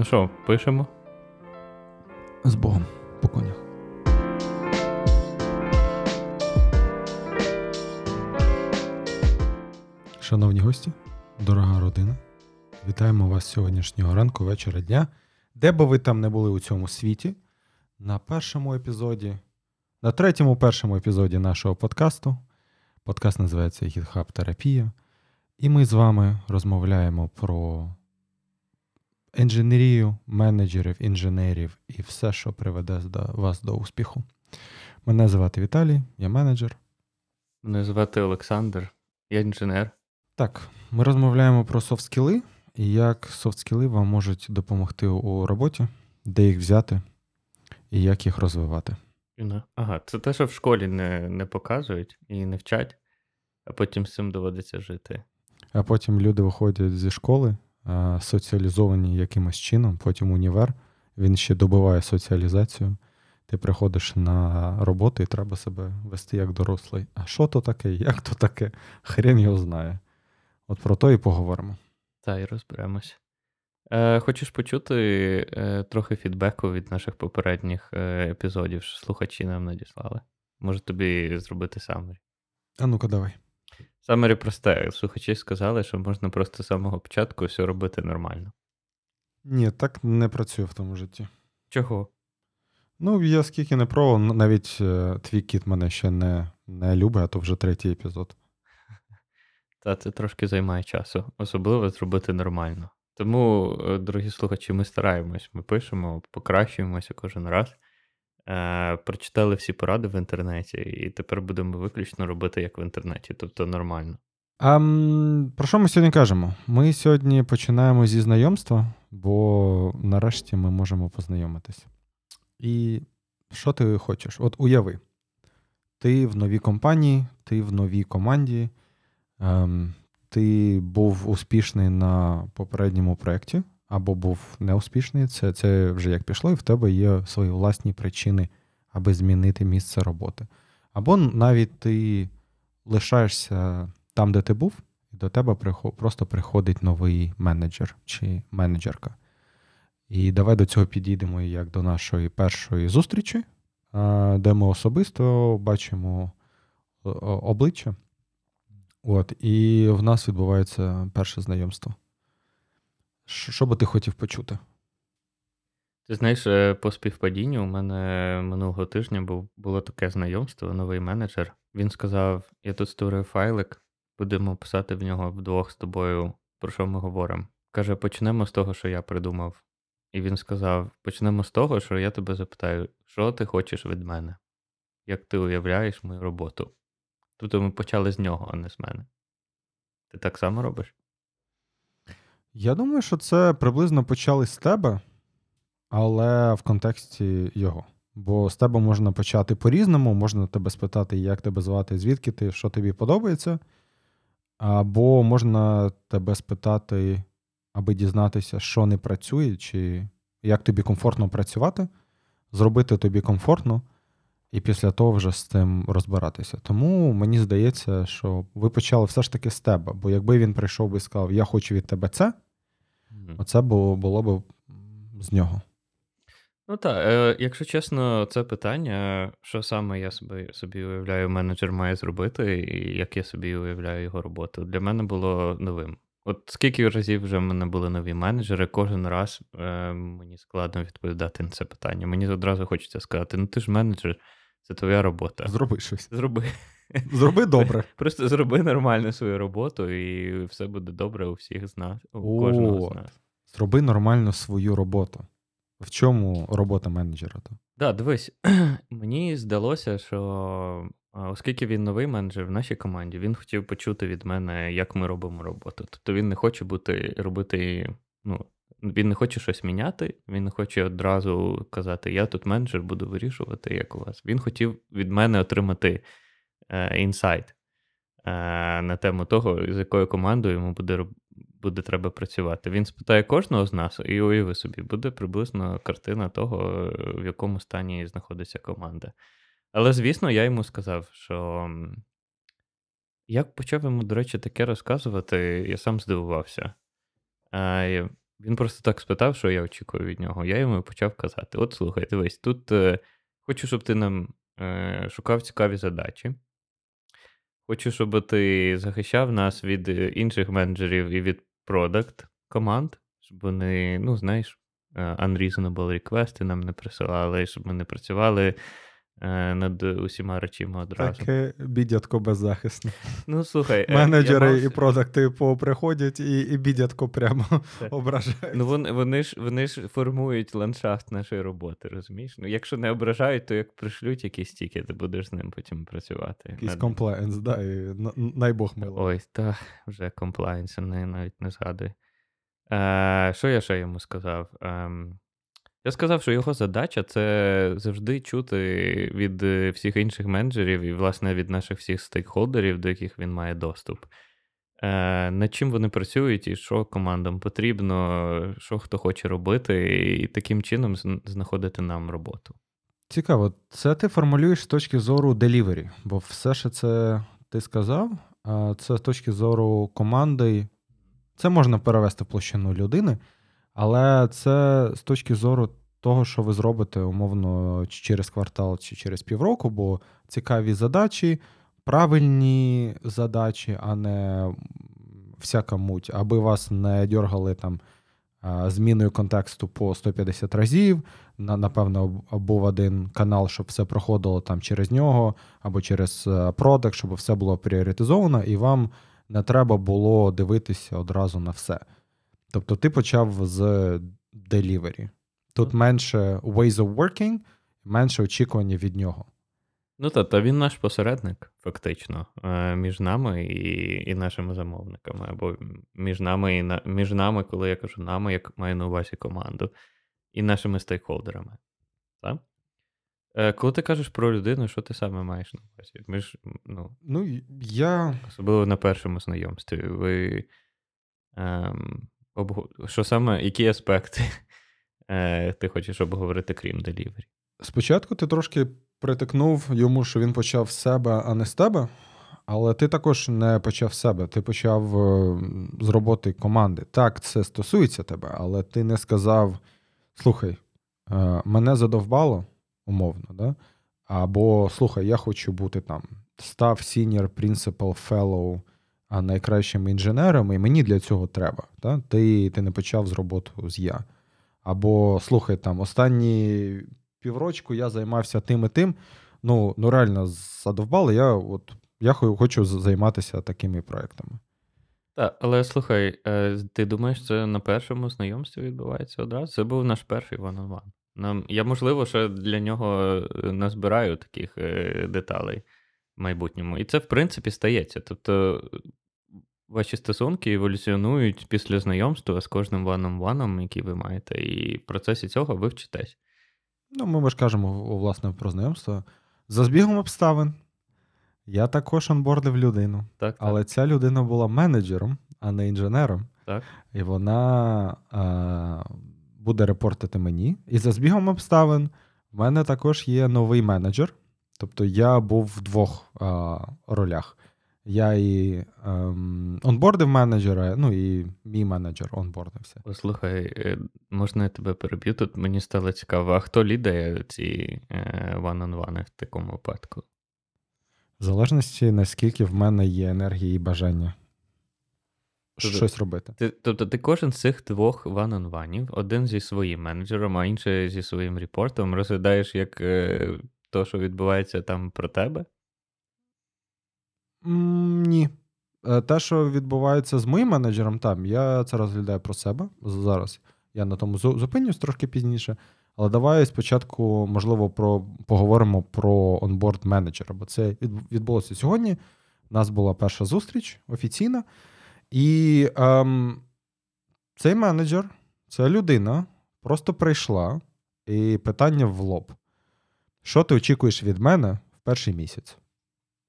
Ну що, пишемо? З Богом, по конях. Шановні гості, дорога родина, вітаємо вас сьогоднішнього ранку, вечора дня. Де би ви там не були у цьому світі, на першому епізоді, на третьому першому епізоді нашого подкасту. Подкаст називається GitHub Терапія. І ми з вами розмовляємо про інженерію, менеджерів, інженерів і все, що приведе вас до успіху. Мене звати Віталій, я менеджер. Мене звати Олександр, я інженер. Так, ми розмовляємо про софт-скіли і як софт-скіли вам можуть допомогти у роботі, де їх взяти і як їх розвивати. Ага, це те, що в школі не не показують і не вчать, а потім з цим доводиться жити. А потім люди виходять зі школи, соціалізовані якимось чином, потім універ, він ще добиває соціалізацію. Ти приходиш на роботу і треба себе вести як дорослий. А що то таке? Як то таке? Хрен його знає. От про то і поговоримо. Та, і розберемось. Е, Хочеш почути е, трохи фідбеку від наших попередніх е, епізодів, що слухачі нам надіслали? Може тобі зробити summary? А ну-ка, давай. Summary просте. Слухачі сказали, що можна просто з самого початку все робити нормально. Ні, так не працює в тому житті. Чого? Ну, я скільки не пробував, навіть е, твій кіт мене ще не не любить, а то вже третій епізод. Та це трошки займає часу, особливо зробити нормально. Тому, е, дорогі слухачі, ми стараємось, ми пишемо, покращуємося кожен раз. Е, Прочитали всі поради в інтернеті, і тепер будемо виключно робити як в інтернеті, тобто нормально. А Про що ми сьогодні кажемо? Ми сьогодні починаємо зі знайомства, бо нарешті ми можемо познайомитися. І що ти хочеш? От уяви, ти в новій компанії, ти в новій команді, ем, ти був успішний на попередньому проєкті, або був неуспішний, це це вже як пішло, і в тебе є свої власні причини, аби змінити місце роботи. Або навіть ти лишаєшся там, де ти був, і до тебе просто приходить новий менеджер чи менеджерка. І давай до цього підійдемо як до нашої першої зустрічі, де ми особисто бачимо обличчя. От, І в нас відбувається перше знайомство. Що би ти хотів почути? Ти знаєш, е, по співпадінню у мене минулого тижня був, було таке знайомство, новий менеджер. Він сказав: Я тут створив файлик, будемо писати в нього вдвох з тобою, про що ми говоримо. Каже, почнемо з того, що я придумав. І він сказав: почнемо з того, що я тебе запитаю, що ти хочеш від мене? Як ти уявляєш мою роботу? Тобто ми почали з нього, а не з мене. Ти так само робиш? Я думаю, що це приблизно почали з тебе, але в контексті його. Бо з тебе можна почати по-різному, можна тебе спитати, як тебе звати, звідки ти, що тобі подобається. Або можна тебе спитати, аби дізнатися, що не працює, чи як тобі комфортно працювати, зробити тобі комфортно, і після того вже з цим розбиратися. Тому мені здається, що ви почали все ж таки з тебе. Бо якби він прийшов би і сказав, я хочу від тебе це, mm-hmm. оце було, було б з нього. Ну так, е, якщо чесно, це питання, що саме я собі собі уявляю, менеджер має зробити, і як я собі уявляю його роботу, для мене було новим. От скільки разів вже в мене були нові менеджери, кожен раз е, мені складно відповідати на це питання. Мені одразу хочеться сказати: ну ти ж менеджер, це твоя робота. Зроби щось. Зроби. Зроби добре. Просто зроби нормально свою роботу, і все буде добре у всіх з нас, у О, кожного з нас. Зроби нормально свою роботу. В чому робота менеджера? Так, да, дивись, мені здалося, що оскільки він новий менеджер в нашій команді, він хотів почути від мене, як ми робимо роботу. Тобто він не хоче бути робити, ну, він не хоче щось міняти, він не хоче одразу казати, я тут менеджер буду вирішувати, як у вас. Він хотів від мене отримати е, інсайт е, на тему того, з якою командою йому буде буде треба працювати. Він спитає кожного з нас, і уяви собі, буде приблизно картина того, в якому стані знаходиться команда. Але, звісно, я йому сказав, що як почав йому, до речі, таке розказувати, я сам здивувався. Він просто так спитав, що я очікую від нього. Я йому почав казати: от слухай, дивись, тут е, хочу, щоб ти нам е, шукав цікаві задачі. Хочу, щоб ти захищав нас від е, інших менеджерів і від продакт команд, щоб вони, ну, знаєш, е, unreasonable реквести нам не присилали, щоб ми не працювали над усіма речами одразу. Таке бідятко беззахисне. Ну, слухай, е, Менеджери мав... і продакти приходять і і бідятко прямо ображають. Ну, вони вони, ж вони ж формують ландшафт нашої роботи, розумієш? Ну, Якщо не ображають, то як пришлють якісь тільки, ти будеш з ним потім працювати. Якийсь комплаєнс, да, і най Бог мило. Ой, та вже комплаєнс, навіть не згадую. Е, Що я ще йому сказав? Я сказав, що його задача це завжди чути від е, всіх інших менеджерів і, власне, від наших всіх стейкхолдерів, до яких він має доступ. Е, Над чим вони працюють, і що командам потрібно, що хто хоче робити, і таким чином знаходити нам роботу. Цікаво, це ти формулюєш з точки зору делівері, бо все, що це ти сказав, це з точки зору команди. Це можна перевести в площину людини. Але це з точки зору того, що ви зробите, умовно, через квартал, чи через півроку, бо цікаві задачі, правильні задачі, а не всяка муть, аби вас не дергали там зміною контексту по 150 разів. Напевно, був один канал, щоб все проходило там через нього, або через продакт, щоб все було пріоритизовано, і вам не треба було дивитися одразу на все. Тобто ти почав з delivery. Тут менше ways of working, менше очікування від нього. Ну та, та він наш посередник, фактично, е, між нами і і нашими замовниками. Або між нами, і на, між нами, коли я кажу нами, як маю на увазі команду, і нашими стейкхолдерами. Так? Е, коли ти кажеш про людину, що ти саме маєш на увазі? Ми ж, ну, ну, я... Особливо на першому знайомстві. Ви ем, що саме, які аспекти е, ти хочеш обговорити, крім делівері? Спочатку ти трошки притикнув йому, що він почав з себе, а не з тебе. Але ти також не почав з себе, ти почав е, з роботи команди. Так, це стосується тебе, але ти не сказав: слухай, е, мене задовбало, умовно, да? або слухай, я хочу бути там. Став senior principal fellow а найкращим інженером, і мені для цього треба. Та? Ти ти не почав з роботу з я. Або слухай, там останні піврочку я займався тим і тим. Ну, ну реально задовбали, я от, я хочу займатися такими проектами. Так, але слухай, е, ти думаєш, це на першому знайомстві відбувається одразу? Це був наш перший one-on-one. Нам, Я, можливо, ще для нього е, назбираю таких е, деталей в майбутньому. І це, в принципі, стається. Тобто, ваші стосунки еволюціонують після знайомства з кожним ваном-ваном, який ви маєте, і в процесі цього ви вчитесь. Ну, ми ж кажемо, власне, про знайомство. За збігом обставин. Я також онбордив людину, так, але ця людина була менеджером, а не інженером. Так. І вона а, буде репортити мені. І за збігом обставин в мене також є новий менеджер. Тобто я був в двох а, ролях. Я і ем, онбордив менеджера, ну і мій менеджер онбордився. Послухай, е, можна я тебе переб'ю? Тут мені стало цікаво, а хто лідає ці ван-он-вани в такому випадку? В залежності, наскільки в мене є енергії і бажання тобто, щось робити. Ти, Тобто ти кожен з цих двох ван-он-ванів, один зі своїм менеджером, а інший зі своїм репортом, розглядаєш як е, то, що відбувається там про тебе? Ні. Е, те, що відбувається з моїм менеджером, там, я це розглядаю про себе зараз. Я на тому зупинюсь трошки пізніше. Але давай спочатку, можливо, про, поговоримо про онборд менеджера, бо це відбулося сьогодні. У нас була перша зустріч офіційна. І ем, цей менеджер, ця людина просто прийшла і питання в лоб. Що ти очікуєш від мене в перший місяць?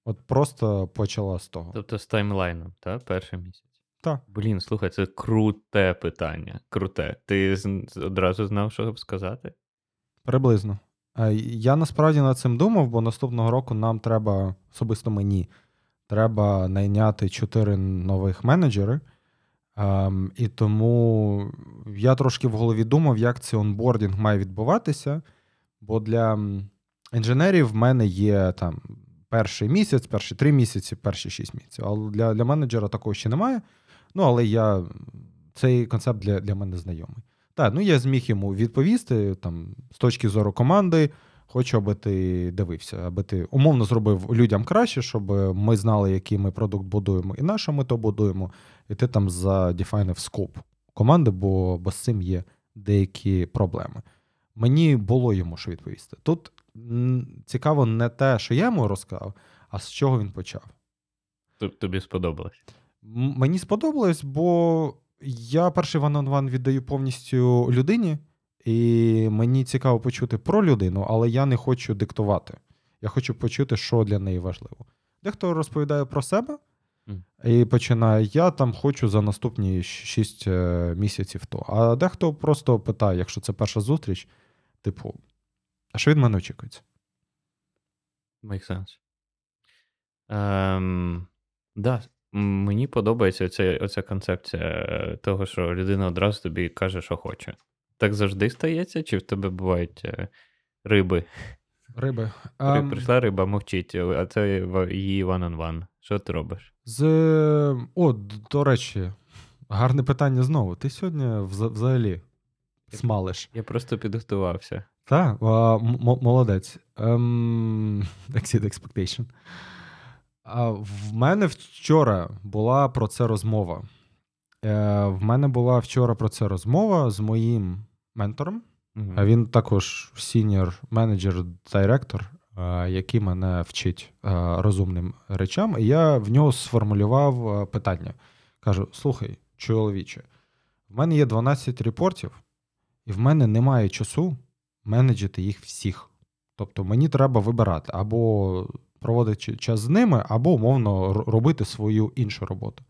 От просто почала з того. Тобто з таймлайном, так? Перший місяць. Так. Блін, слухай, це круте питання. Круте. Ти одразу знав, що сказати? Приблизно. Я насправді над цим думав, бо наступного року нам треба, особисто мені, треба найняти чотири нових менеджери. Ем, І тому я трошки в голові думав, як цей онбордінг має відбуватися. Бо для інженерів в мене є там перший місяць, перші три місяці, перші шість місяців. Але для для менеджера такого ще немає. Ну, але я цей концепт для для мене знайомий. Так, ну я зміг йому відповісти там, з точки зору команди. Хочу, аби ти дивився, аби ти умовно зробив людям краще, щоб ми знали, який ми продукт будуємо, і на що ми то будуємо. І ти там задефайнив скоп команди, бо, бо з цим є деякі проблеми. Мені було йому що відповісти. Тут цікаво не те, що я йому розказав, а з чого він почав. Тобі сподобалось? Мені сподобалось, бо я перший ван-он-ван віддаю повністю людині, і мені цікаво почути про людину, але я не хочу диктувати. Я хочу почути, що для неї важливо. Дехто розповідає про себе і починає: я там хочу за наступні 6 е, місяців то. А дехто просто питає, якщо це перша зустріч, типу, а що від мене очікується? Make sense. Ем, да, Мені подобається оця, оця концепція е, того, що людина одразу тобі каже, що хоче. Так завжди стається, чи в тебе бувають е, риби? Риби. Um, Прийшла риба, мовчить, а це її one-on-one. Що ти робиш? З... О, до речі, гарне питання знову. Ти сьогодні взагалі смалиш. Я просто підготувався. Так, молодець. Um, exceed expectation. В мене вчора була про це розмова. Е, в мене була вчора про це розмова з моїм ментором. Uh-huh. Він також сіньор менеджер директор, який мене вчить е, розумним речам. І я в нього сформулював е, питання. Кажу: слухай, чоловіче, в мене є 12 репортів, і в мене немає часу менеджити їх всіх. Тобто мені треба вибирати або проводити час з ними, або умовно робити свою іншу роботу.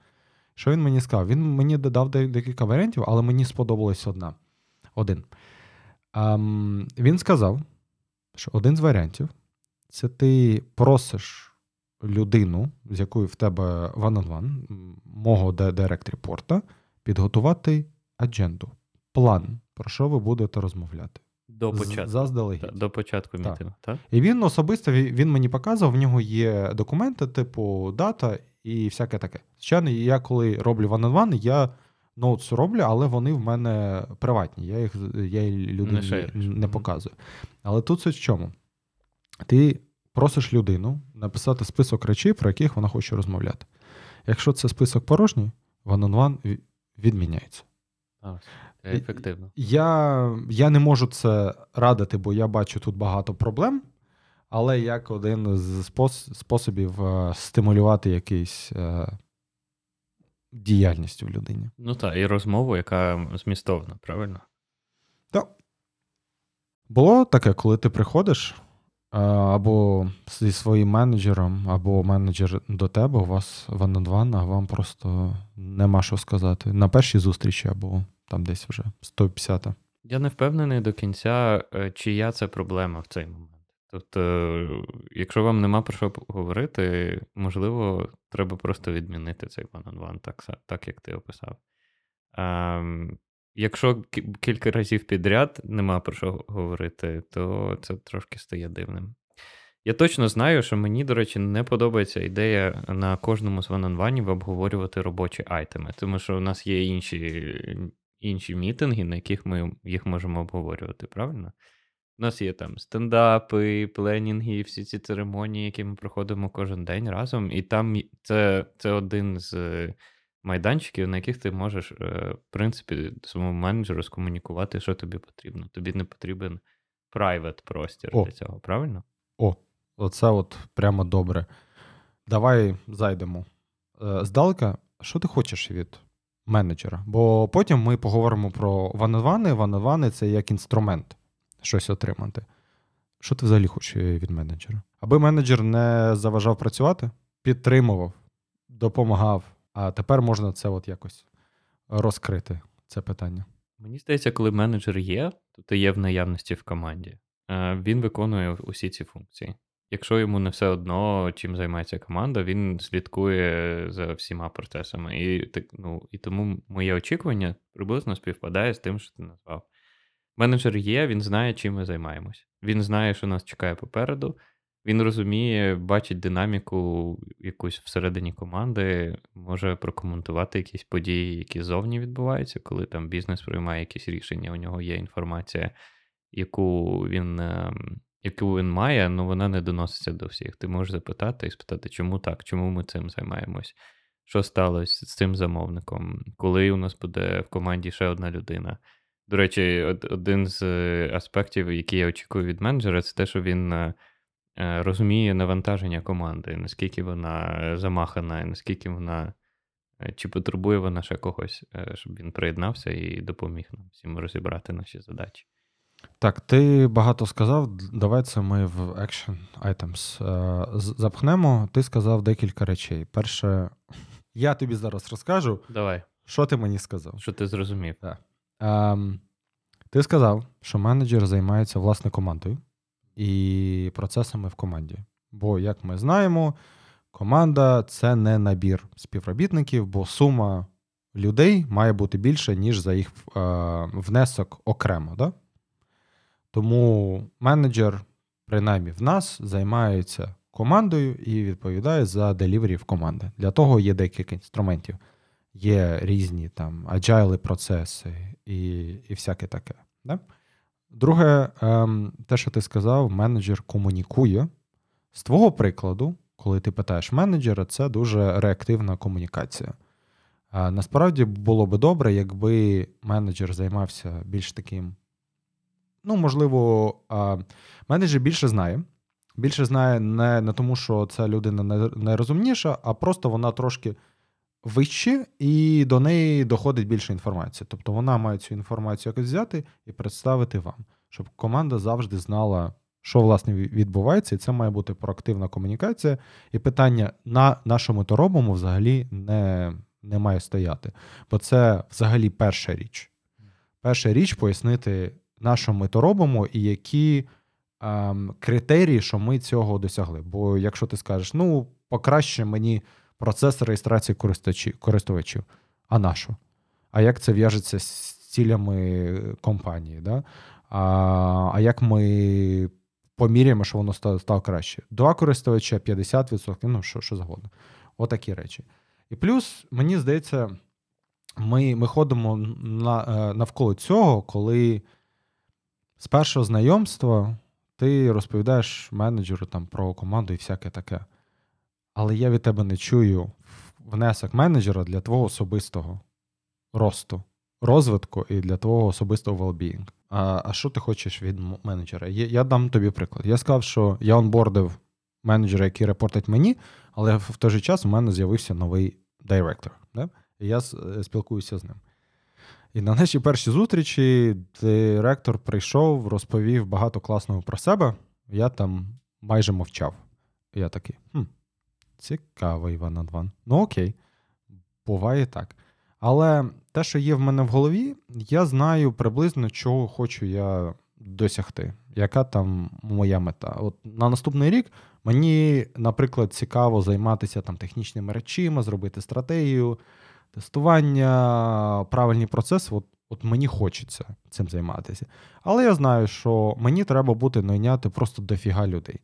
Що він мені сказав? Він мені додав декілька варіантів, але мені сподобалось одна. Один. Um, він сказав, що один з варіантів це ти просиш людину, з якою в тебе one-on-one, мого директ репорта, підготувати адженду, план, про що ви будете розмовляти. До початку. Заздалегідь. До початку мітингу, так? І він особисто він мені показував, в нього є документи, типу дата і всяке таке. Звичайно, я коли роблю one-on-one, я ноутс роблю, але вони в мене приватні. Я їх я людині не, не показую. Але тут суть в чому? Ти просиш людину написати список речей, про яких вона хоче розмовляти. Якщо це список порожній, one-on-one відміняється. Ефективно. Я я не можу це радити, бо я бачу тут багато проблем, але як один з способів е, стимулювати якийсь е, діяльність в людині. Ну так, і розмову, яка змістовна, правильно? Так. Було таке, коли ти приходиш е, або зі своїм менеджером, або менеджер до тебе, у вас ван а вам просто нема що сказати. На першій зустрічі або там десь вже 150. Я не впевнений до кінця, е, чия це проблема в цей момент. Тобто, якщо вам нема про що говорити, можливо, треба просто відмінити цей one-on-one, так так як ти описав. А, Якщо кілька разів підряд нема про що говорити, то це трошки стає дивним. Я точно знаю, що мені, до речі, не подобається ідея на кожному з one-on-one обговорювати робочі айтеми, тому що у нас є інші інші мітинги, на яких ми їх можемо обговорювати, правильно? У нас є там стендапи, пленінги, всі ці церемонії, які ми проходимо кожен день разом. І там це це один з майданчиків, на яких ти можеш, е, в принципі, своєму менеджеру скомунікувати, що тобі потрібно. Тобі не потрібен private простір О. для цього, правильно? О, оце от прямо добре. Давай зайдемо. Е, здалека, що ти хочеш від менеджера. Бо потім ми поговоримо про ваневани. Ваневани це як інструмент щось отримати. Що ти взагалі хочеш від менеджера? Аби менеджер не заважав працювати, підтримував, допомагав. А тепер можна це от якось розкрити, це питання. Мені здається, коли менеджер є, то ти є в наявності в команді. Він виконує усі ці функції. Якщо йому не все одно, чим займається команда, він слідкує за всіма процесами. І так, ну, і тому моє очікування приблизно співпадає з тим, що ти назвав. Менеджер є, він знає, чим ми займаємось. Він знає, що нас чекає попереду. Він розуміє, бачить динаміку якусь всередині команди, може прокоментувати якісь події, які зовні відбуваються, коли там бізнес приймає якісь рішення, у нього є інформація, яку він ем, яку він має, але вона не доноситься до всіх. Ти можеш запитати і спитати, чому так, чому ми цим займаємось, що сталося з цим замовником, коли у нас буде в команді ще одна людина. До речі, один з е, аспектів, який я очікую від менеджера, це те, що він е, е, розуміє навантаження команди, наскільки вона замахана, наскільки вона. Чи потребує вона ще когось, щоб він приєднався і допоміг нам всім розібрати наші задачі. Так, ти багато сказав. Давай це ми в Action Items запхнемо. Ти сказав декілька речей. Перше, я тобі зараз розкажу. Давай. Що ти мені сказав? Що ти зрозумів? Так. Ем, Ти сказав, що менеджер займається власне командою і процесами в команді. Бо, як ми знаємо, команда це не набір співробітників, бо сума людей має бути більше, ніж за їх е, внесок окремо. Да? Тому менеджер, принаймні в нас, займається командою і відповідає за делівері в команди. Для того є декілька інструментів. Є різні там agile процеси і і всяке таке. Да? Друге, ем, те, що ти сказав, менеджер комунікує. З твого прикладу, коли ти питаєш менеджера, це дуже реактивна комунікація. Насправді було би добре, якби менеджер займався більш таким Ну, можливо, менеджер більше знає. Більше знає не не тому, що ця людина найрозумніша, а просто вона трошки вище, і до неї доходить більше інформації. Тобто вона має цю інформацію якось взяти і представити вам, щоб команда завжди знала, що власне відбувається, і це має бути проактивна комунікація. І питання на, на що ми то робимо, взагалі не, не має стояти. Бо це взагалі перша річ. Перша річ пояснити на що ми то робимо, і які ем, критерії, що ми цього досягли. Бо якщо ти скажеш, ну, покраще мені процес реєстрації користувачів, а на що? А як це в'яжеться з цілями компанії? Да? А а як ми поміряємо, що воно стало, стало краще? Два користувача, 50%, ну що що завгодно. Отакі речі. І плюс, мені здається, ми ми ходимо на, е, навколо цього, коли з першого знайомства ти розповідаєш менеджеру там про команду і всяке таке. Але я від тебе не чую внесок менеджера для твого особистого росту, розвитку і для твого особистого well-being. А а що ти хочеш від менеджера? Я, я дам тобі приклад. Я сказав, що я онбордив менеджера, який репортить мені, але в той же час у мене з'явився новий директор. Да? І я е, спілкуюся з ним. І на нашій першій зустрічі директор прийшов, розповів багато класного про себе. Я там майже мовчав. Я такий, хм, цікавий Іван Адван. Ну окей, буває так. Але те, що є в мене в голові, я знаю приблизно, чого хочу я досягти, яка там моя мета. От на наступний рік мені, наприклад, цікаво займатися там технічними речима, зробити стратегію тестування, правильні процеси. От от мені хочеться цим займатися. Але я знаю, що мені треба бути найняти просто дофіга людей.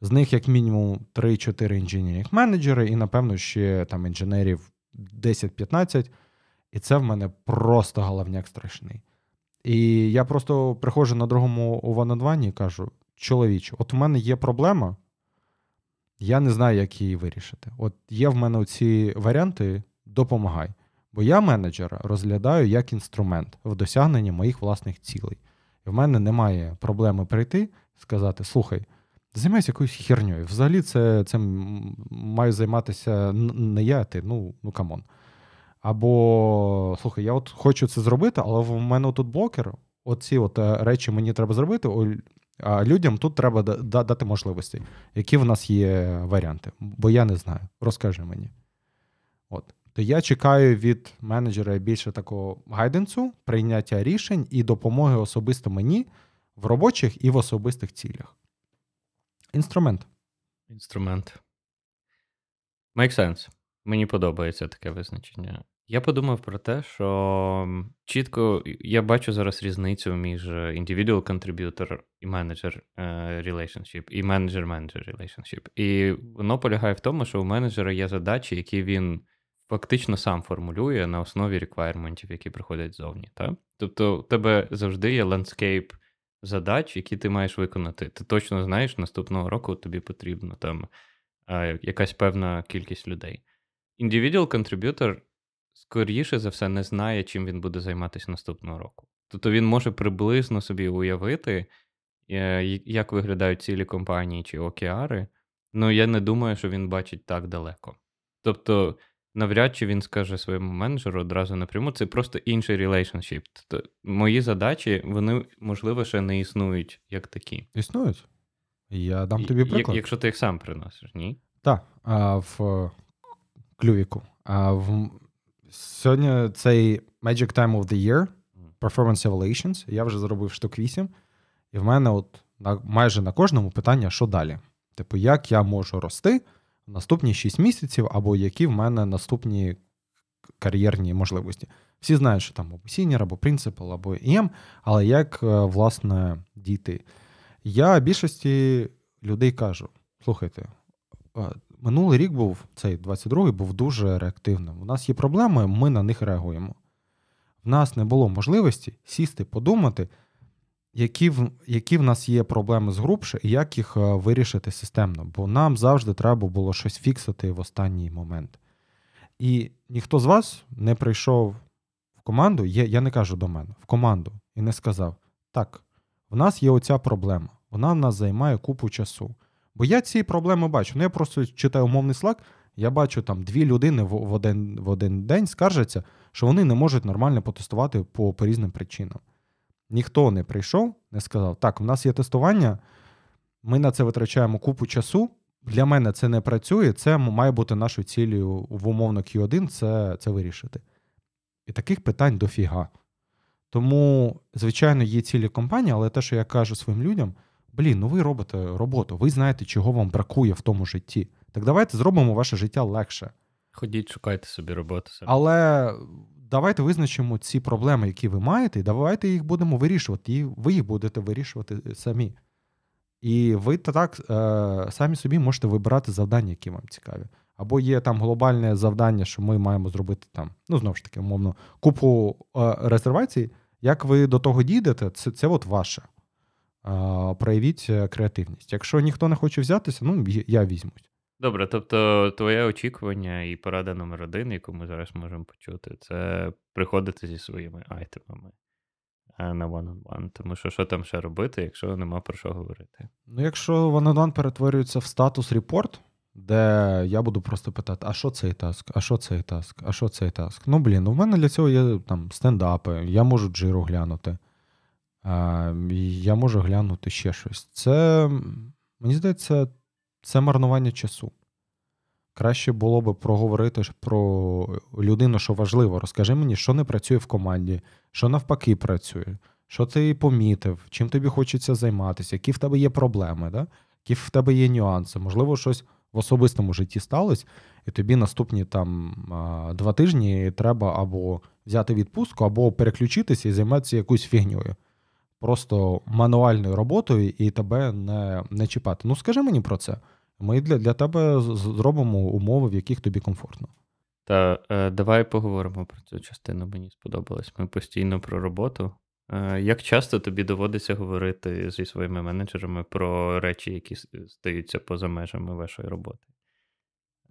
З них, як мінімум, 3-4 інженерінг менеджери, і, напевно, ще там інженерів 10-15. І це в мене просто головняк страшний. І я просто приходжу на другому у і кажу: чоловіче, от в мене є проблема, я не знаю, як її вирішити. От є в мене ці варіанти, допомагай. Бо я менеджера розглядаю як інструмент в досягненні моїх власних цілей. І в мене немає проблеми прийти сказати: слухай, займайся якоюсь херньою. Взагалі, це це маю займатися не я, а ти, ну ну come on. Або слухай, я от хочу це зробити, але в мене тут блокер. Оці от е, речі мені треба зробити. А людям тут треба дати можливості, які в нас є варіанти. Бо я не знаю. Розкажи мені. От то я чекаю від менеджера більше такого гайденсу, прийняття рішень і допомоги особисто мені в робочих і в особистих цілях. Інструмент. Інструмент. Make sense. Мені подобається таке визначення. Я подумав про те, що чітко я бачу зараз різницю між individual contributor і manager е, relationship, і manager-manager relationship. І воно полягає в тому, що у менеджера є задачі, які він фактично сам формулює на основі реквайрментів, які приходять ззовні. Так? Тобто, у тебе завжди є ландскейп задач, які ти маєш виконати. Ти точно знаєш, наступного року тобі потрібно там якась певна кількість людей. Individual contributor скоріше за все, не знає, чим він буде займатися наступного року. Тобто він може приблизно собі уявити, е, як виглядають цілі компанії чи океари, але я не думаю, що він бачить так далеко. Тобто, навряд чи він скаже своєму менеджеру одразу напряму, це просто інший relationship. Тобто, мої задачі, вони, можливо, ще не існують як такі. Існують? Я дам тобі приклад. Якщо ти їх сам приносиш, ні? Так, а в клювику. А в Сьогодні цей Magic Time of the Year Performance Evaluations. Я вже зробив штук 8. І в мене от на, майже на кожному питання, що далі? Типу, як я можу рости наступні 6 місяців, або які в мене наступні кар'єрні можливості. Всі знають, що там або сінір, або принципал, або ІМ, але як, е, власне, дійти? Я більшості людей кажу: слухайте, е, минулий рік був цей 22-й був дуже реактивним. У нас є проблеми, ми на них реагуємо. В нас не було можливості сісти, подумати, які в які в нас є проблеми з грубше і як їх е, вирішити системно. Бо нам завжди треба було щось фіксити в останній момент. І ніхто з вас не прийшов в команду, я, я не кажу до мене, в команду, і не сказав: так, в нас є оця проблема, вона в нас займає купу часу. Бо я ці проблеми бачу. Ну я просто читаю умовний слаг, я бачу там дві людини в один в один день скаржаться, що вони не можуть нормально потестувати по, по різним причинам. Ніхто не прийшов, не сказав: так, у нас є тестування, ми на це витрачаємо купу часу. Для мене це не працює, це має бути нашою цілею в умовно Q1 це, це вирішити. І таких питань дофіга. Тому, звичайно, є цілі компанії, але те, що я кажу своїм людям. Блін, ну ви робите роботу, ви знаєте, чого вам бракує в тому житті. Так давайте зробимо ваше життя легше. Ходіть, шукайте собі роботу. Але давайте визначимо ці проблеми, які ви маєте, і давайте їх будемо вирішувати, і ви їх будете вирішувати самі. І ви так е, самі собі можете вибирати завдання, які вам цікаві. Або є там глобальне завдання, що ми маємо зробити там, ну знову ж таки, умовно, купу е, резервацій. Як ви до того дійдете, це це от ваше проявіть е, креативність. Якщо ніхто не хоче взятися, ну я візьмусь. Добре, тобто твоє очікування і порада номер один, яку ми зараз можемо почути, це приходити зі своїми айтемами е, на one-on-one. Тому що що там ще робити, якщо нема про що говорити? Ну, якщо one-on-one перетворюється в статус репорт, де я буду просто питати, а що цей таск, а що цей таск, а що цей таск? Ну, блін, у мене для цього є там стендапи, я можу джиру глянути я можу глянути ще щось. Це, мені здається, це марнування часу. Краще було би проговорити про людину, що важливо. Розкажи мені, що не працює в команді, що навпаки працює, що ти помітив, чим тобі хочеться займатися, які в тебе є проблеми, да? які в тебе є нюанси. Можливо, щось в особистому житті сталося, і тобі наступні там два тижні треба або взяти відпустку, або переключитися і займатися якоюсь фігньою просто мануальною роботою і тебе не не чіпати. Ну скажи мені про це. Ми для для тебе зробимо умови, в яких тобі комфортно. Та е, давай поговоримо про цю частину. Мені сподобалось. Ми постійно про роботу. Е, Як часто тобі доводиться говорити зі своїми менеджерами про речі, які стаються поза межами вашої роботи?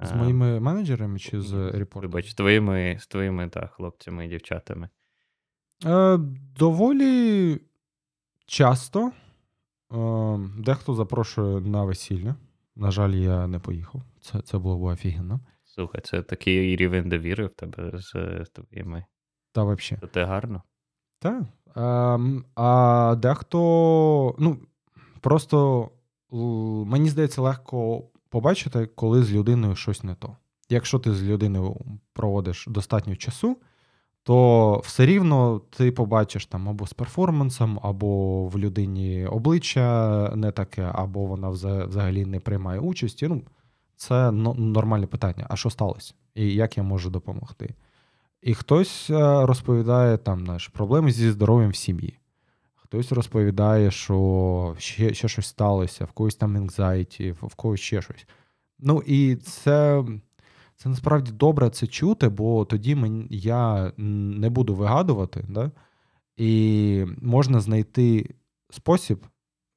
З моїми менеджерами чи з репортами? Вибач, з твоїми з твоїми та, хлопцями і дівчатами? Е, Доволі Часто е, дехто запрошує на весілля. На жаль, я не поїхав. Це це було б офігенно. Слухай, це такий рівень довіри в тебе з, з твоїми. Та взагалі. Це гарно. Так. А, ем, а дехто, ну, просто мені здається, легко побачити, коли з людиною щось не то. Якщо ти з людиною проводиш достатньо часу, то все рівно ти побачиш там або з перформансом, або в людині обличчя не таке, або вона взагалі не приймає участі. Ну, Це нормальне питання. А що сталося? І як я можу допомогти? І хтось е, розповідає там наш проблеми зі здоров'ям в сім'ї. Хтось розповідає, що ще ще щось сталося, в когось там anxiety, в когось ще щось. Ну і це це насправді добре це чути, бо тоді мені, я не буду вигадувати, да? і можна знайти спосіб,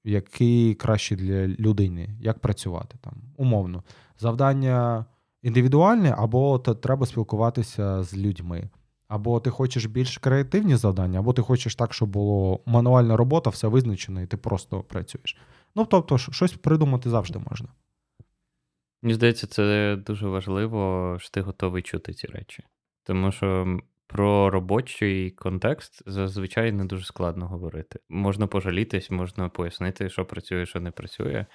який кращий для людини, як працювати там, умовно. Завдання індивідуальне, або то треба спілкуватися з людьми. Або ти хочеш більш креативні завдання, або ти хочеш так, щоб було мануальна робота, все визначено, і ти просто працюєш. Ну, тобто, щось придумати завжди можна. Мені здається, це дуже важливо, що ти готовий чути ці речі. Тому що про робочий контекст зазвичай не дуже складно говорити. Можна пожалітись, можна пояснити, що працює, що не працює.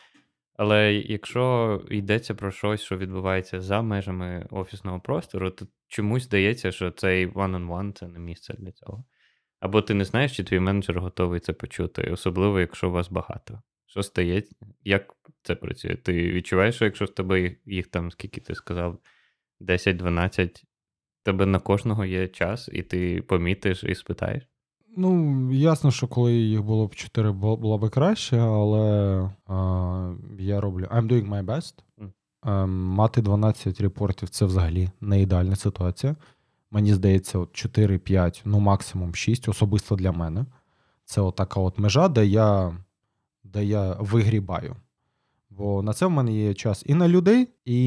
Але якщо йдеться про щось, що відбувається за межами офісного простору, то чомусь здається, що цей one-on-one це не місце для цього. Або ти не знаєш, чи твій менеджер готовий це почути, особливо, якщо вас багато. Що стається? Як це працює? Ти відчуваєш, що якщо в тебе їх там, скільки ти сказав, 10-12, тебе на кожного є час, і ти помітиш і спитаєш? Ну, ясно, що коли їх було б 4, було б краще, але а, я роблю I'm doing my best. Mm. А, мати 12 репортів це взагалі не ідеальна ситуація. Мені здається, от 4-5, ну максимум 6, особисто для мене. Це от така от межа, де я де я вигрібаю. Бо на це в мене є час і на людей, і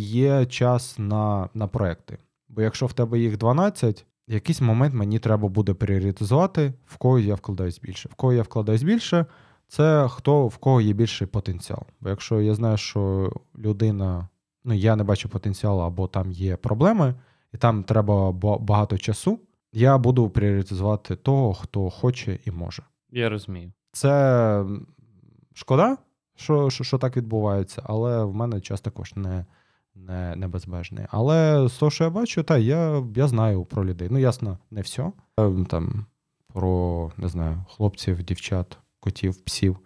є час на на проекти. Бо якщо в тебе їх 12, в якийсь момент мені треба буде пріоритизувати, в кого я вкладаюсь більше. В кого я вкладаюсь більше, це хто в кого є більший потенціал. Бо якщо я знаю, що людина, ну я не бачу потенціалу, або там є проблеми, і там треба багато часу, я буду пріоритизувати того, хто хоче і може. Я розумію. Це шкода, що що, що так відбувається, але в мене час також не не, не. Але з того, що я бачу, та я я знаю про людей. Ну, ясно, не все. Там Про не знаю, хлопців, дівчат, котів, псів,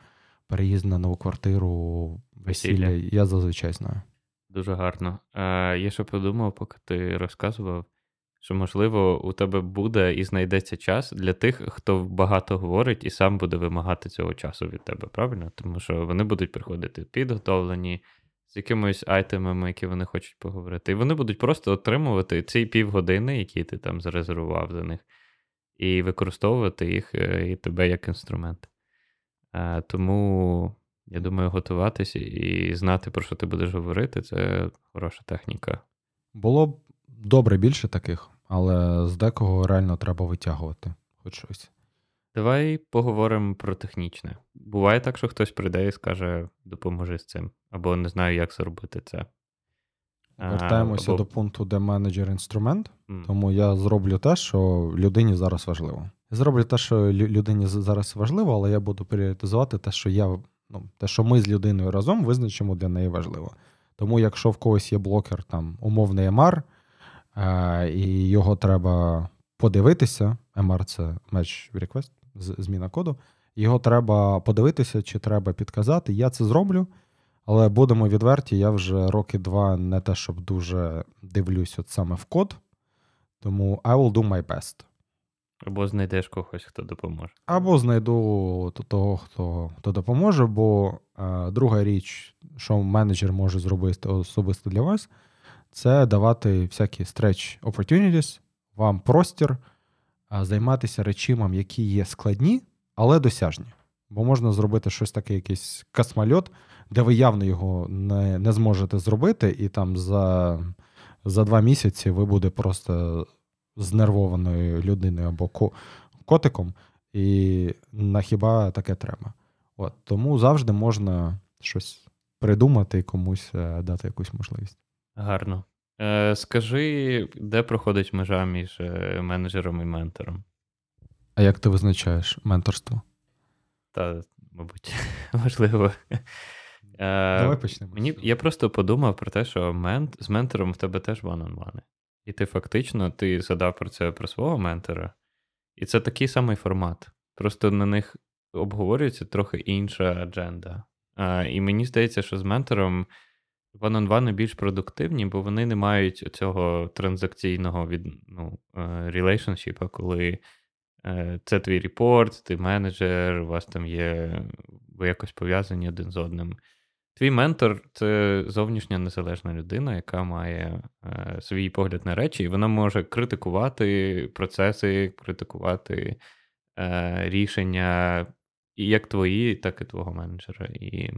переїзд на нову квартиру, весілля. Я зазвичай знаю. Дуже гарно. А, Я ще подумав, поки ти розказував, що, можливо, у тебе буде і знайдеться час для тих, хто багато говорить і сам буде вимагати цього часу від тебе, правильно? Тому що вони будуть приходити підготовлені з якимись айтемами, які вони хочуть поговорити. І вони будуть просто отримувати ці півгодини, які ти там зарезервував за них, і використовувати їх е, і тебе як інструмент. Е, тому, я думаю, готуватися і знати, про що ти будеш говорити, це хороша техніка. Було б добре більше таких, але з декого реально треба витягувати хоч щось. Давай поговоримо про технічне. Буває так, що хтось прийде і скаже, допоможи з цим, або не знаю, як зробити це. Вертаємося або... до пункту, де менеджер інструмент, mm. тому я зроблю те, що людині зараз важливо. Я зроблю те, що людині зараз важливо, але я буду пріоритизувати те, що я, ну, те, що ми з людиною разом визначимо для неї важливо. Тому, якщо в когось є блокер, там умовний MR, і його треба подивитися, MR це Match Request, зміна коду. Його треба подивитися, чи треба підказати. Я це зроблю, але будемо відверті, я вже роки два не те, щоб дуже дивлюсь от саме в код. Тому I will do my best. Або знайдеш когось, хто допоможе. Або знайду того, хто хто допоможе, бо е, друга річ, що менеджер може зробити особисто для вас, це давати всякі stretch opportunities, вам простір займатися речимом, які є складні, але досяжні. Бо можна зробити щось таке, якийсь космольот, де ви явно його не не зможете зробити, і там за за два місяці ви буде просто знервованою людиною або котиком, і на хіба таке треба. От, Тому завжди можна щось придумати і комусь е, дати якусь можливість. Гарно. Е, Скажи, де проходить межа між е, менеджером і ментором? А як ти визначаєш менторство? Та, мабуть, важливо. Е, Давай почнемо. Мені, Я просто подумав про те, що мент, з ментором в тебе теж one-on-one. І ти фактично ти згадав про це про свого ментора, і це такий самий формат. Просто на них обговорюється трохи інша адженда. А, І мені здається, що з ментором one-on-one більш продуктивні, бо вони не мають цього транзакційного від, ну, релейшншіпа, коли е, це твій репорт, ти менеджер, у вас там є, ви якось пов'язані один з одним. Твій ментор це зовнішня незалежна людина, яка має е, свій погляд на речі, і вона може критикувати процеси, критикувати е, рішення і як твої, так і твого менеджера. І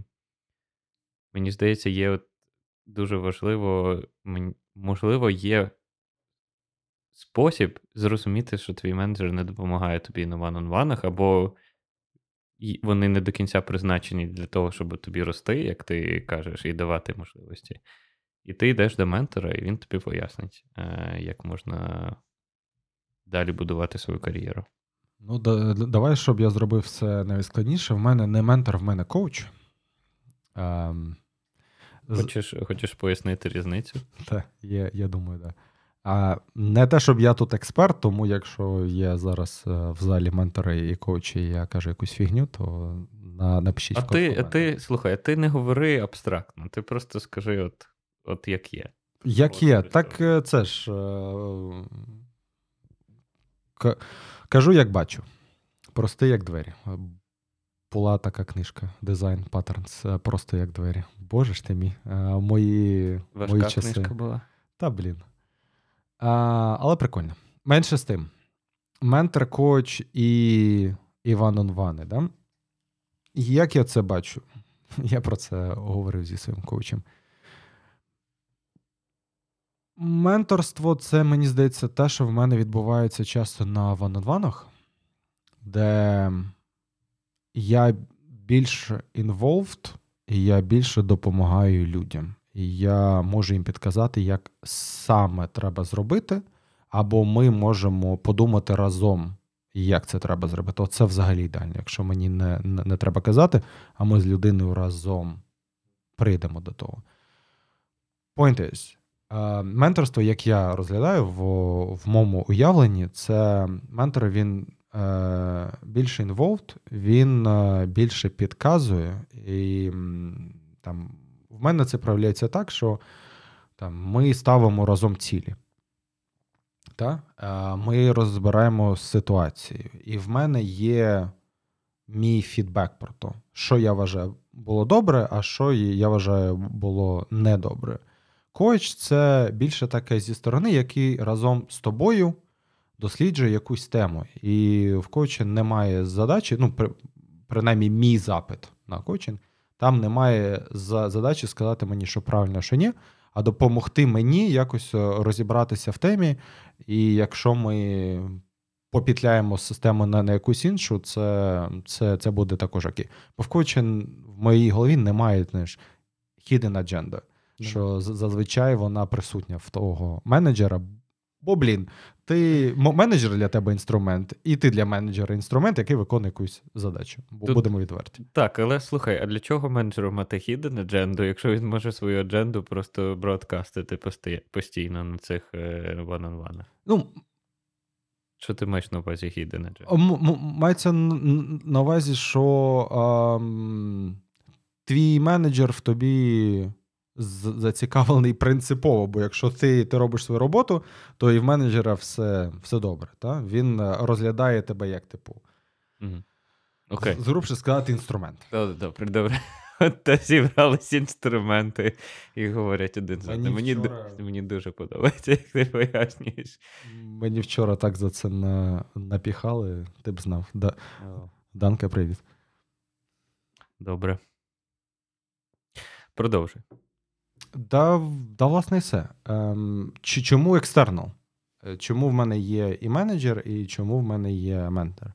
мені здається, є от дуже важливо, можливо, є спосіб зрозуміти, що твій менеджер не допомагає тобі на ван-он-ванах, або вони не до кінця призначені для того, щоб тобі рости, як ти кажеш, і давати можливості. І ти йдеш до ментора, і він тобі пояснить, е, як можна далі будувати свою кар'єру. Ну, да, давай, щоб я зробив все найскладніше. В мене не ментор, в мене коуч. Ем, Хочеш хочеш пояснити різницю? Так, я я думаю, так. Да. А не те, щоб я тут експерт, тому якщо є зараз е, в залі ментори і коучі, і я кажу якусь фігню, то на, напишіть. А в ти, ти слухай, ти не говори абстрактно, ти просто скажи, от от як є. Як є, так е, це ж. Е, кажу, як бачу. Прости, як двері. Була така книжка Design Patterns, просто як двері. Боже ж ти мій. Мої, Важка мої часи. книжка була. Та блін. А, Але прикольно. Менше з тим. Ментор, коуч і Іван Онвани. Да? Як я це бачу? Я про це говорив зі своїм коучем. Менторство це, мені здається, те, що в мене відбувається часто на ван-он-ванах, де я більш involved, і я більше допомагаю людям і я можу їм підказати, як саме треба зробити, або ми можемо подумати разом, як це треба зробити. Оце взагалі ідеально, якщо мені не, не, не треба казати, а ми з людиною разом прийдемо до того. Point is, менторство, як я розглядаю в в моєму уявленні, це ментор він е, більше involved, він е, більше підказує і там в мене це проявляється так, що там, ми ставимо разом цілі. Та? Ми розбираємо ситуацію. І в мене є мій фідбек про те, що я вважаю було добре, а що я вважаю було недобре. Коуч це більше таке зі сторони, який разом з тобою досліджує якусь тему. І в коучі немає задачі, ну, принаймні, мій запит на коучинг – там немає задачі сказати мені, що правильно, що ні, а допомогти мені якось е, розібратися в темі. І якщо ми попітляємо систему на на якусь іншу, це це, це буде також окей. Бо в коучі в моїй голові немає знаєш, hidden agenda, що зазвичай вона присутня в того менеджера. Бо, блін, ти менеджер для тебе інструмент, і ти для менеджера інструмент, який виконує якусь задачу. Бо Тут, будемо відверті. Так, але слухай, а для чого менеджеру мати hidden адженду, якщо він може свою адженду просто бродкастити постійно на цих one-on-one? Ну, що ти маєш на увазі hidden agenda? Мається на увазі, що а, твій менеджер в тобі зацікавлений принципово, бо якщо ти ти робиш свою роботу, то і в менеджера все все добре. Та? Він е, розглядає тебе як типу. Угу. Okay. Зрубше сказати інструмент. Добре, добре, добре. Та зібрались інструменти і говорять один за одним. Мені вчора... мені дуже подобається, як ти пояснюєш. Мені вчора так за це на... напіхали, ти б знав. Да... Oh. Данка, привіт. Добре. Продовжуй. Да, да, власне, і все. Ем, чи, Чому екстернал? Е, чому в мене є і менеджер, і чому в мене є ментор?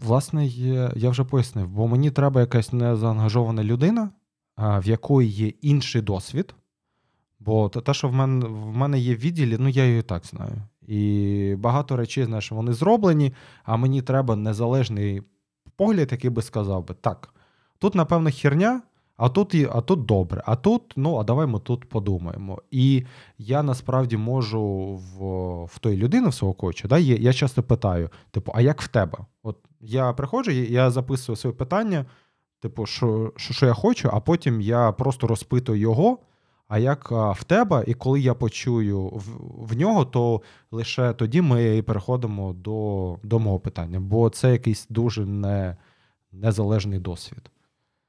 Власне, я вже пояснив, бо мені треба якась незаангажована людина, в якої є інший досвід. Бо те, що в мене в мене є в відділі, ну я її так знаю. І багато речей, знаєш, вони зроблені, а мені треба незалежний погляд, який би сказав би, так, тут, напевно, херня, А тут а тут добре, а тут, ну, а давай ми тут подумаємо. І я насправді можу в в той людини, в свого коча, да, я, я часто питаю: типу, а як в тебе? От я приходжу, я записую своє питання, типу, що, що, що я хочу, а потім я просто розпитую його. А як в тебе, і коли я почую в, в нього, то лише тоді ми переходимо до до мого питання, бо це якийсь дуже не, незалежний досвід.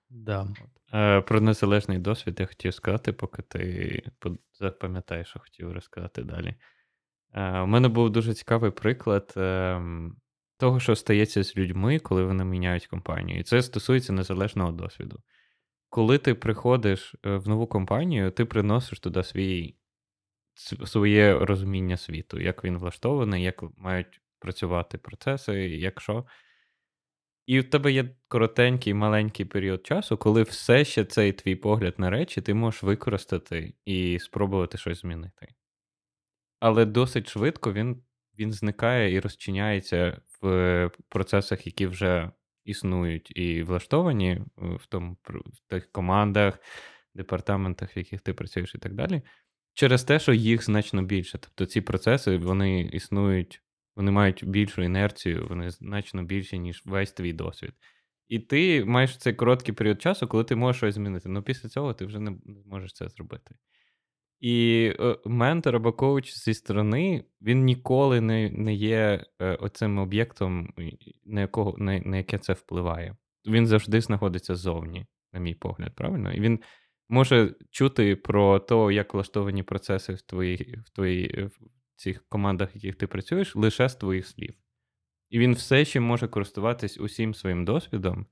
Да. Е, Про незалежний досвід я хотів сказати, поки ти запам'ятаєш, що хотів розказати далі. Е, У мене був дуже цікавий приклад е, того, що стається з людьми, коли вони міняють компанію. І це стосується незалежного досвіду коли ти приходиш е, в нову компанію, ти приносиш туди свій, своє розуміння світу, як він влаштований, як мають працювати процеси, як що. І в тебе є коротенький маленький період часу, коли все ще цей твій погляд на речі ти можеш використати і спробувати щось змінити. Але досить швидко він він зникає і розчиняється в процесах, які вже існують і влаштовані е, в тому в тих командах, департаментах, в яких ти працюєш, і так далі, через те, що їх значно більше. Тобто ці процеси вони існують, вони мають більшу інерцію, вони значно більші, ніж весь твій досвід. І ти маєш цей короткий період часу, коли ти можеш щось змінити. Ну після цього ти вже не можеш це зробити. І е, ментор або коуч зі сторони він ніколи не не є е, оцим об'єктом, на якого на, на яке це впливає. Він завжди знаходиться ззовні, на мій погляд, правильно? І він може чути про те, як влаштовані процеси в твоїй в твоїй в цих командах, в яких ти працюєш, лише з твоїх слів. І він все ще може користуватись усім своїм досвідом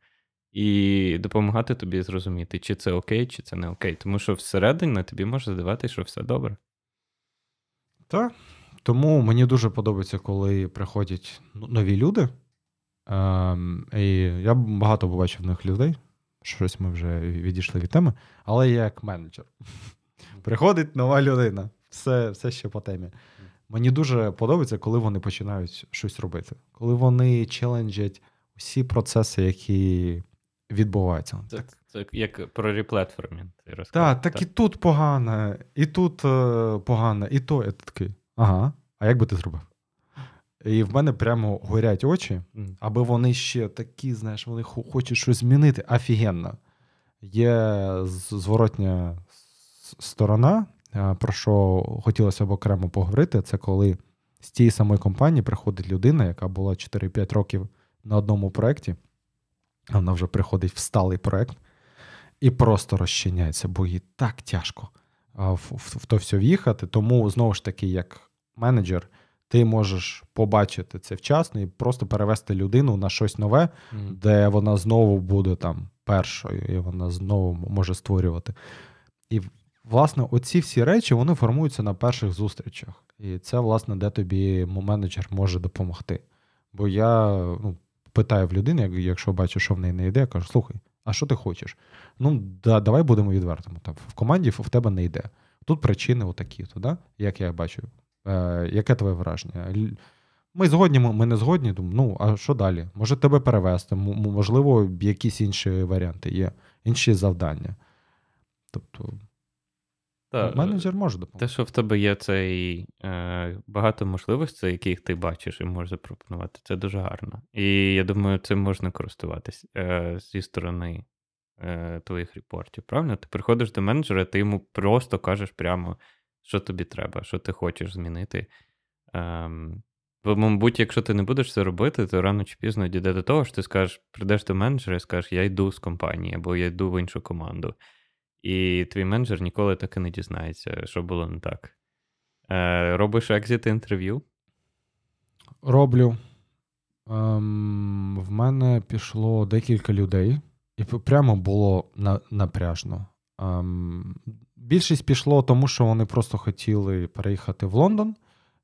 і допомагати тобі зрозуміти, чи це окей, чи це не окей. Тому що всередині тобі може здавати, що все добре. Так. Тому мені дуже подобається, коли приходять нові люди. Ем, і Я багато побачив нових людей. Щось ми вже відійшли від теми, але я як менеджер. Приходить нова людина, все все ще по темі. Мені дуже подобається, коли вони починають щось робити, коли вони челенджать усі процеси, які відбувається. Це так. це як про реплетформінг. Так, так і тут погано, і тут е, погано, і то я такий. Ага, а як би ти зробив? І в мене прямо горять очі, аби вони ще такі, знаєш, вони хочуть щось змінити. Офігенно. Є зворотня сторона, про що хотілося б окремо поговорити, це коли з тієї самої компанії приходить людина, яка була 4-5 років на одному проєкті, вона вже приходить в сталий проект і просто розчиняється, бо їй так тяжко в, в, в то все в'їхати. Тому, знову ж таки, як менеджер, ти можеш побачити це вчасно і просто перевести людину на щось нове, mm. де вона знову буде там першою, і вона знову може створювати. І, власне, оці всі речі вони формуються на перших зустрічах. І це, власне, де тобі менеджер може допомогти. Бо я ну, питаю в людини, якщо бачу, що в неї не йде, я кажу: слухай, а що ти хочеш? Ну, да, давай будемо відвертими. Там, В команді в тебе не йде. Тут причини отакі, то, да? як я бачу. Е, Яке твоє враження? Ми згодні, ми не згодні. Думаю, ну, а що далі? Може тебе перевести? Можливо, якісь інші варіанти є, інші завдання. Тобто. Та, Менеджер може допомогти. Те, що в тебе є цей е, багато можливостей, яких ти бачиш і можеш запропонувати, це дуже гарно. І я думаю, цим можна користуватись е, зі сторони е, твоїх репортів. Правильно? Ти приходиш до менеджера, ти йому просто кажеш прямо, що тобі треба, що ти хочеш змінити. Е, бо, мабуть, якщо ти не будеш це робити, то рано чи пізно дійде до того, що ти скажеш, прийдеш до менеджера і скажеш, я йду з компанії, або я йду в іншу команду. І твій менеджер ніколи так і не дізнається, що було не так. Е, Робиш екзит інтерв'ю? Роблю. Ем, В мене пішло декілька людей, і прямо було на, напряжно. Ем, Більшість пішло, тому що вони просто хотіли переїхати в Лондон,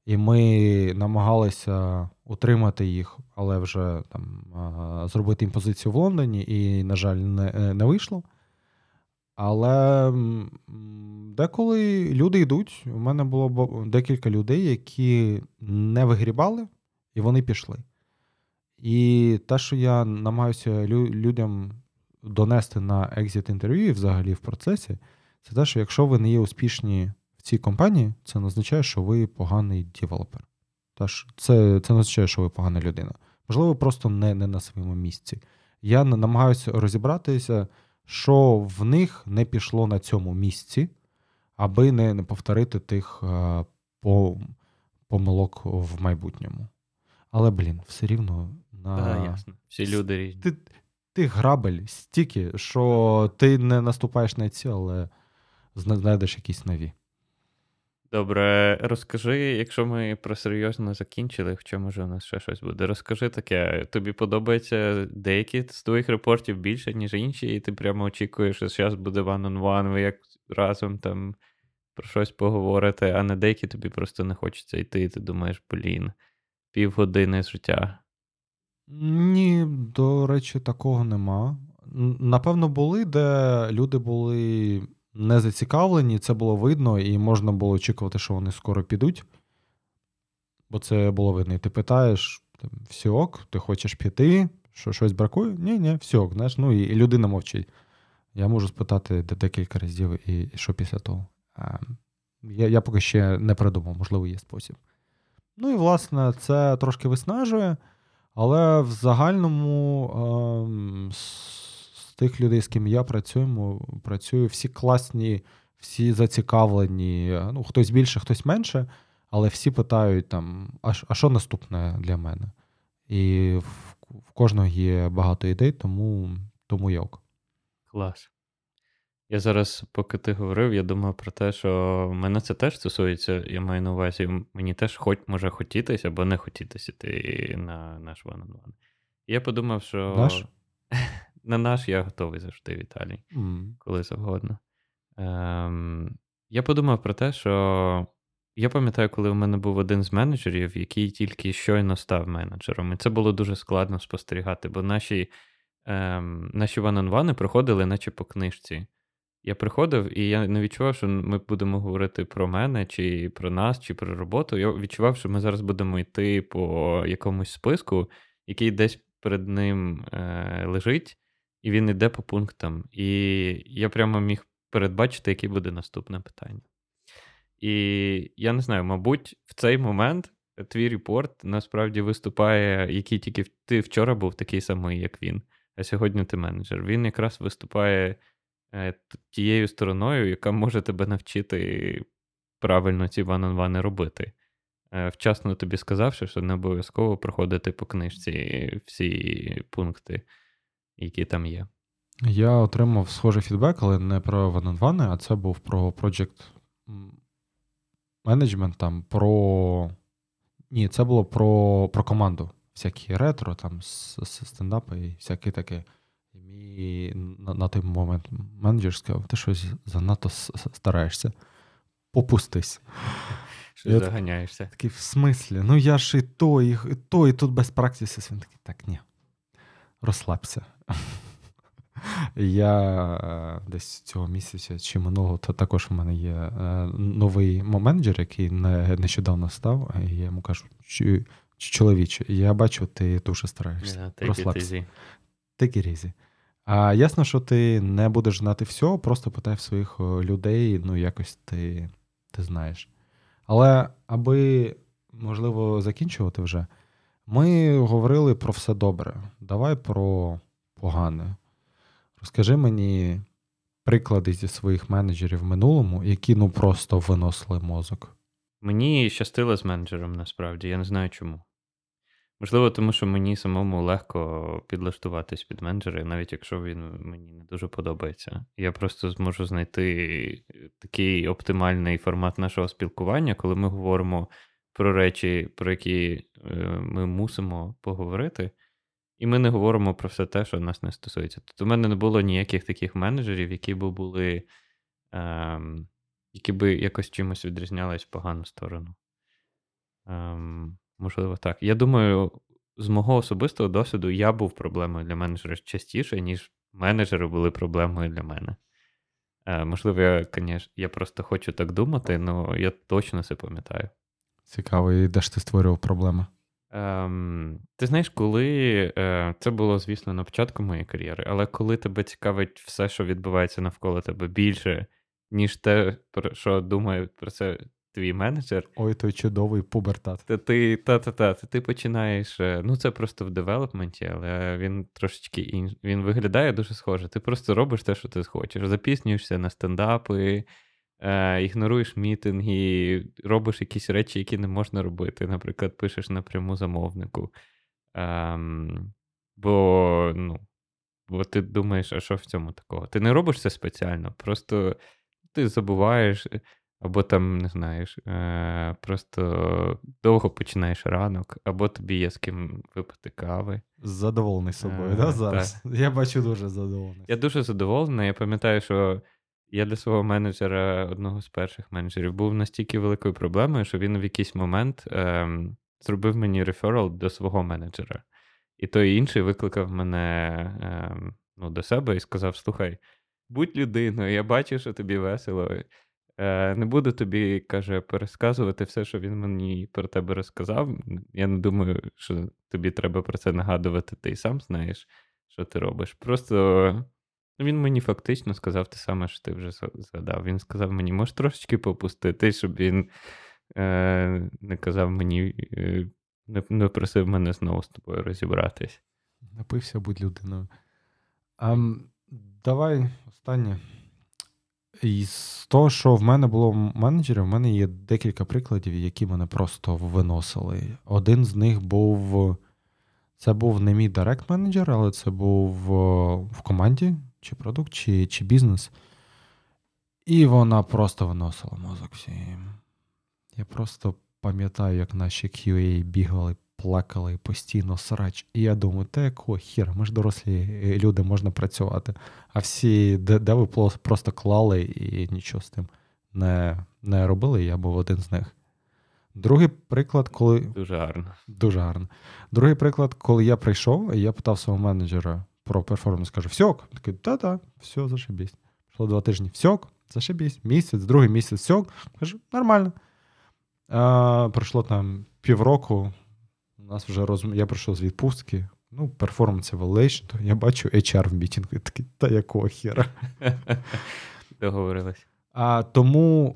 і ми намагалися утримати їх, але вже там зробити їм позицію в Лондоні, і, на жаль, не, не вийшло. Але деколи люди йдуть. У мене було декілька людей, які не вигрібали, і вони пішли. І те, що я намагаюся людям донести на екзит інтерв'ю і взагалі в процесі, це те, що якщо ви не є успішні в цій компанії, це не означає, що ви поганий девелопер. Це це не означає, що ви погана людина. Можливо, просто не, не на своєму місці. Я намагаюся розібратися, що в них не пішло на цьому місці, аби не не повторити тих е, по, помилок в майбутньому. Але, блін, все рівно на. Да, ясно. Всі люди різні. Ти, ти грабель стільки, що ти не наступаєш на ці, але знайдеш якісь нові. Добре, розкажи, якщо ми про серйозно закінчили, хоча може у нас ще щось буде. Розкажи таке, тобі подобається деякі з твоїх репортів більше, ніж інші, і ти прямо очікуєш, що зараз буде one-on-one, ви як разом там про щось поговорите, а не деякі тобі просто не хочеться йти, і ти думаєш, блін, півгодини життя. Ні, до речі, такого нема. Напевно, були, де люди були не зацікавлені, це було видно, і можна було очікувати, що вони скоро підуть. Бо це було видно. І ти питаєш, все ок, ти хочеш піти, що щось бракує? Ні, ні, все ок, знаєш, ну і, і людина мовчить. Я можу спитати декілька разів, і, і що після того. А, я я поки ще не придумав, можливо, є спосіб. Ну і, власне, це трошки виснажує, але в загальному. А, тих людей, з ким я працюю, працюю, всі класні, всі зацікавлені. Ну, хтось більше, хтось менше, але всі питають там, а, а що наступне для мене? І в, в кожного є багато ідей, тому тому я ок. Клас. Я зараз, поки ти говорив, я думав про те, що мене це теж стосується, я маю на увазі, мені теж хоч може хотітися або не хотітися йти на наш one on one. Я подумав, що. Наш? на наш я готовий завжди, Віталій, mm. коли завгодно. Ем, Я подумав про те, що я пам'ятаю, коли у мене був один з менеджерів, який тільки щойно став менеджером. І це було дуже складно спостерігати, бо наші ем, наші ван-он-вани проходили, наче по книжці. Я приходив, і я не відчував, що ми будемо говорити про мене, чи про нас, чи про роботу. Я відчував, що ми зараз будемо йти по якомусь списку, який десь перед ним е, лежить і він йде по пунктам. І я прямо міг передбачити, яке буде наступне питання. І я не знаю, мабуть, в цей момент твій репорт насправді виступає, який тільки ти вчора був такий самий, як він, а сьогодні ти менеджер. Він якраз виступає е, тією стороною, яка може тебе навчити правильно ці ван-он-вани робити. Е, вчасно тобі сказавши, що не обов'язково проходити по книжці всі пункти які там є. Я отримав схожий фідбек, але не про one а це був про Project Management, там про. Ні, це було про про команду. Всякі ретро, там стендапи і всяке таке. І мій на, на той момент менеджер сказав, ти щось занадто стараєшся. Попустись. Що заганяєшся. Такий, в смислі, ну я ж і то, і то, і тут без практиси. Він такий, так, ні. Розслабся. Я е, десь цього місяця чи минулого, то також у мене є е, новий менеджер, який нещодавно став, і я йому кажу, чоловіче, я бачу, ти дуже стараєшся. Yeah, Розслабся. It. А ясно, що ти не будеш знати все, просто питай в своїх е, людей, ну якось ти, ти знаєш. Але аби, можливо, закінчувати вже. Ми говорили про все добре. Давай про погане. Розкажи мені приклади зі своїх менеджерів в минулому, які ну просто виносили мозок. Мені щастило з менеджером насправді, я не знаю чому. Можливо, тому що мені самому легко підлаштуватись під менеджера, навіть якщо він мені не дуже подобається. Я просто зможу знайти такий оптимальний формат нашого спілкування, коли ми говоримо про речі, про які е, ми мусимо поговорити, і ми не говоримо про все те, що нас не стосується. Тобто в мене не було ніяких таких менеджерів, які б були, ем, які би якось чимось відрізнялись в погану сторону. Ем, Можливо, так. Я думаю, з мого особистого досвіду я був проблемою для менеджера частіше, ніж менеджери були проблемою для мене. Е, Можливо, я, конечно, я просто хочу так думати, але я точно це пам'ятаю. Цікаво, і де ж ти створював проблеми? Ем, Ти знаєш, коли е, це було, звісно, на початку моєї кар'єри, але коли тебе цікавить все, що відбувається навколо тебе більше, ніж те, про що думає про це твій менеджер, Ой, той чудовий пубертат. то ти та-та-та, то ти починаєш. е, Ну, це просто в девелопменті, але він трошечки інш... Він виглядає дуже схоже. Ти просто робиш те, що ти хочеш. Запіснюєшся на стендапи, е, ігноруєш мітинги, робиш якісь речі, які не можна робити. Наприклад, пишеш напряму замовнику. Е, бо, ну, бо ти думаєш, а що в цьому такого? Ти не робиш це спеціально, просто ти забуваєш. Або там, не знаєш, е, просто довго починаєш ранок, або тобі є з ким випити кави. Задоволений собою, Е, да, зараз? Я бачу дуже задоволений. Я дуже задоволений. Я пам'ятаю, що я для свого менеджера, одного з перших менеджерів, був настільки великою проблемою, що він в якийсь момент е, зробив мені реферал до свого менеджера. І той інший викликав мене е, ну, до себе і сказав: Слухай, будь людиною, я бачу, що тобі весело. Е, Не буду тобі, каже, пересказувати все, що він мені про тебе розказав. Я не думаю, що тобі треба про це нагадувати, ти сам знаєш, що ти робиш. Просто він мені фактично сказав те саме, що ти вже згадав. Він сказав мені, можеш трошечки попустити, щоб він е, не казав мені, е, не, не просив мене знову з тобою розібратись. Напився, будь людиною. А, Давай останнє. І з того, що в мене було менеджерів, в мене є декілька прикладів, які мене просто виносили. Один з них був. Це був не мій директ менеджер, але це був в команді, чи продукт, чи чи бізнес. І вона просто виносила мозок всім. Я просто пам'ятаю, як наші QA бігали плакали постійно срач. І я думаю, та якого хіра, ми ж дорослі люди, можна працювати. А всі деви просто клали і нічого з тим не не робили. Я був один з них. Другий приклад, коли. Дуже гарно. Дуже гарно. Другий приклад, коли я прийшов, я питав свого менеджера про перформанс, кажу, всьок. Такий, та-та, все, зашибісь. Пройшло два тижні, всьок, зашибісь. Місяць, другий місяць, всьок. Кажу, нормально. А, Пройшло там півроку, у нас вже розум... Я прийшов з відпустки. Ну, перформанс evaluation, то я бачу HR в мітінгу. Я такий, та якого хера? Договорились. А тому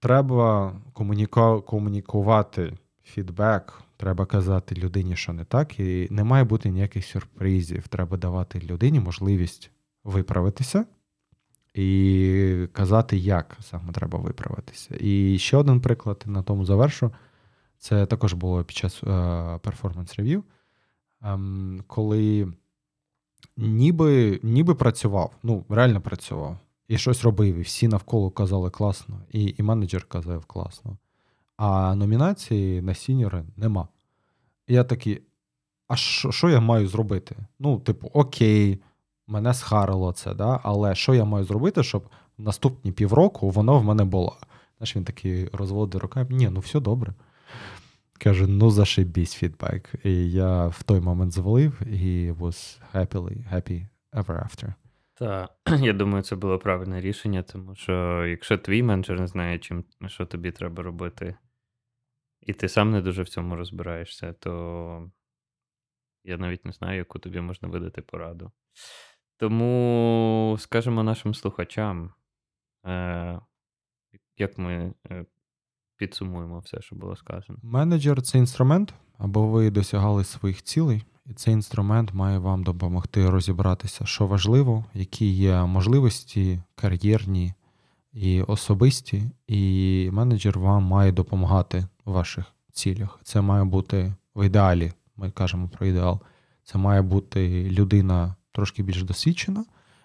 треба комуніку... комунікувати фідбек, треба казати людині, що не так, і не має бути ніяких сюрпризів. Треба давати людині можливість виправитися і казати, як саме треба виправитися. І ще один приклад на тому завершу. Це також було під час перформанс-рев'ю, ем, коли ніби ніби працював, ну, реально працював, і щось робив, і всі навколо казали класно, і і менеджер казав класно. А номінації на сіньори нема. Я такий, а що що я маю зробити? Ну, типу, окей, мене схарило це, да? але що я маю зробити, щоб наступні півроку воно в мене було? Знаєш, він такий розводить руками, ні, ну все добре. Каже, ну зашибісь фідбек. І я в той момент звалив і was happily, happy ever after. Так, я думаю, це було правильне рішення, тому що якщо твій менеджер не знає, чим, що тобі треба робити, і ти сам не дуже в цьому розбираєшся, то я навіть не знаю, яку тобі можна видати пораду. Тому скажемо нашим слухачам, е, як ми е, підсумуємо все, що було сказано. Менеджер це інструмент, або ви досягали своїх цілей, і цей інструмент має вам допомогти розібратися, що важливо, які є можливості кар'єрні і особисті, і менеджер вам має допомагати в ваших цілях. Це має бути в ідеалі. Ми кажемо про ідеал. Це має бути людина трошки більш досвідчена,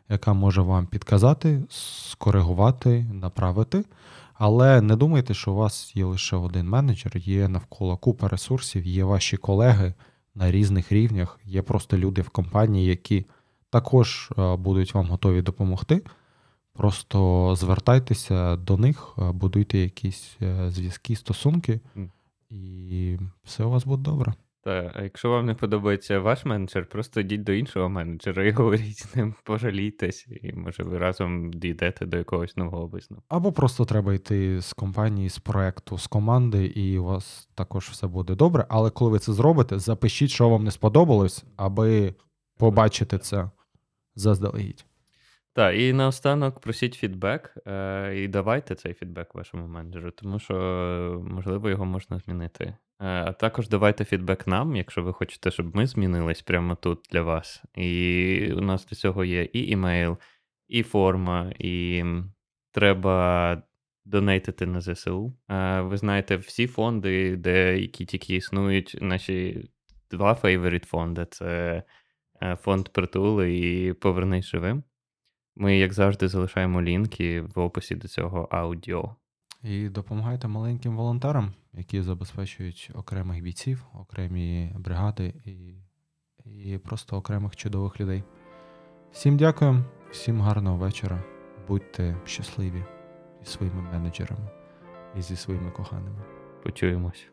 яка може вам підказати, скоригувати, направити. Але не думайте, що у вас є лише один менеджер, є навколо купа ресурсів, є ваші колеги на різних рівнях, є просто люди в компанії, які також е, будуть вам готові допомогти. Просто звертайтеся до них, е, будуйте якісь е, зв'язки, стосунки, і все у вас буде добре. Та, а якщо вам не подобається ваш менеджер, просто йдіть до іншого менеджера і говоріть з ним, пожалійтесь, і може ви разом дійдете до якогось нового висновку. Або просто треба йти з компанії, з проекту, з команди, і у вас також все буде добре. Але коли ви це зробите, запишіть, що вам не сподобалось, аби побачити це заздалегідь. Так, і наостанок просіть фідбек, е, і давайте цей фідбек вашому менеджеру, тому що, можливо, його можна змінити. Е, а також давайте фідбек нам, якщо ви хочете, щоб ми змінились прямо тут для вас. І у нас для цього є і імейл, і форма, і треба донейтити на ЗСУ. Е, ви знаєте, всі фонди, де які тільки існують, наші два favorite фонди це е, фонд Притули і Повернись живим. Ми, як завжди, залишаємо лінки в описі до цього аудіо. І допомагайте маленьким волонтерам, які забезпечують окремих бійців, окремі бригади і, і просто окремих чудових людей. Всім дякую, всім гарного вечора. Будьте щасливі зі своїми менеджерами і зі своїми коханими. Почуємось.